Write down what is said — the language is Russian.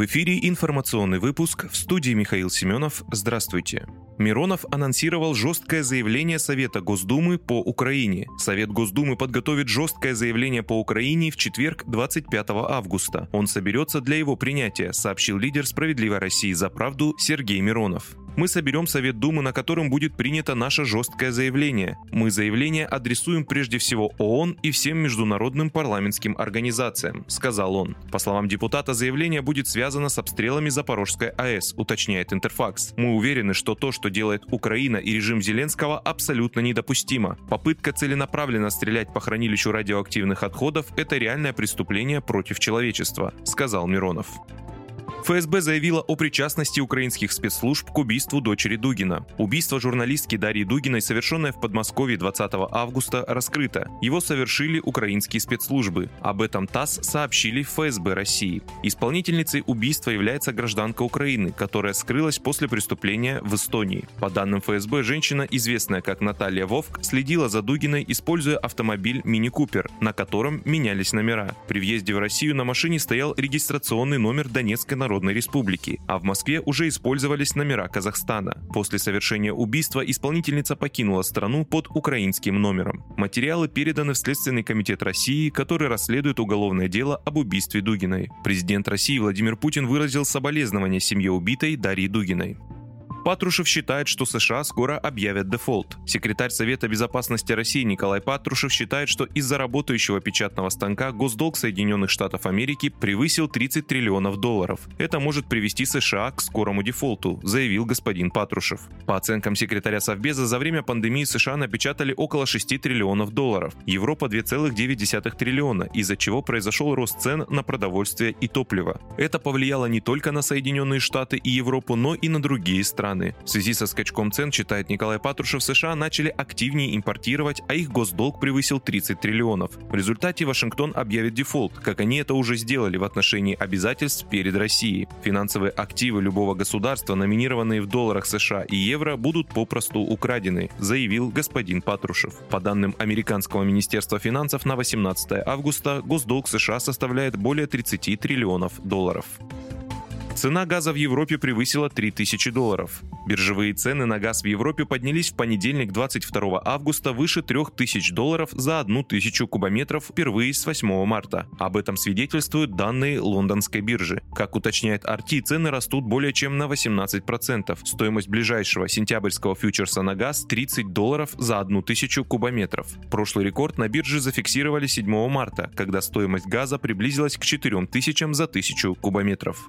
В эфире информационный выпуск в студии Михаил Семенов. Здравствуйте. Миронов анонсировал жесткое заявление Совета Госдумы по Украине. Совет Госдумы подготовит жесткое заявление по Украине в четверг 25 августа. Он соберется для его принятия, сообщил лидер «Справедливой России за правду» Сергей Миронов. Мы соберем Совет Думы, на котором будет принято наше жесткое заявление. Мы заявление адресуем прежде всего ООН и всем международным парламентским организациям, сказал он. По словам депутата, заявление будет связано с обстрелами Запорожской АЭС, уточняет Интерфакс. Мы уверены, что то, что делает Украина и режим Зеленского, абсолютно недопустимо. Попытка целенаправленно стрелять по хранилищу радиоактивных отходов – это реальное преступление против человечества, сказал Миронов. ФСБ заявила о причастности украинских спецслужб к убийству дочери Дугина. Убийство журналистки Дарьи Дугиной, совершенное в Подмосковье 20 августа, раскрыто. Его совершили украинские спецслужбы. Об этом ТАСС сообщили ФСБ России. Исполнительницей убийства является гражданка Украины, которая скрылась после преступления в Эстонии. По данным ФСБ, женщина, известная как Наталья Вовк, следила за Дугиной, используя автомобиль Мини Купер, на котором менялись номера. При въезде в Россию на машине стоял регистрационный номер Донецкой народной Народной Республики, а в Москве уже использовались номера Казахстана. После совершения убийства исполнительница покинула страну под украинским номером. Материалы переданы в Следственный комитет России, который расследует уголовное дело об убийстве Дугиной. Президент России Владимир Путин выразил соболезнования семье убитой Дарьи Дугиной. Патрушев считает, что США скоро объявят дефолт. Секретарь Совета безопасности России Николай Патрушев считает, что из-за работающего печатного станка госдолг Соединенных Штатов Америки превысил 30 триллионов долларов. Это может привести США к скорому дефолту, заявил господин Патрушев. По оценкам секретаря Совбеза, за время пандемии США напечатали около 6 триллионов долларов, Европа 2,9 триллиона, из-за чего произошел рост цен на продовольствие и топливо. Это повлияло не только на Соединенные Штаты и Европу, но и на другие страны страны. В связи со скачком цен, считает Николай Патрушев, США начали активнее импортировать, а их госдолг превысил 30 триллионов. В результате Вашингтон объявит дефолт, как они это уже сделали в отношении обязательств перед Россией. Финансовые активы любого государства, номинированные в долларах США и евро, будут попросту украдены, заявил господин Патрушев. По данным Американского министерства финансов на 18 августа госдолг США составляет более 30 триллионов долларов. Цена газа в Европе превысила 3000 долларов. Биржевые цены на газ в Европе поднялись в понедельник 22 августа выше 3000 долларов за 1000 кубометров впервые с 8 марта. Об этом свидетельствуют данные лондонской биржи. Как уточняет RT, цены растут более чем на 18%. Стоимость ближайшего сентябрьского фьючерса на газ 30 долларов за 1000 кубометров. Прошлый рекорд на бирже зафиксировали 7 марта, когда стоимость газа приблизилась к 4000 за 1000 кубометров.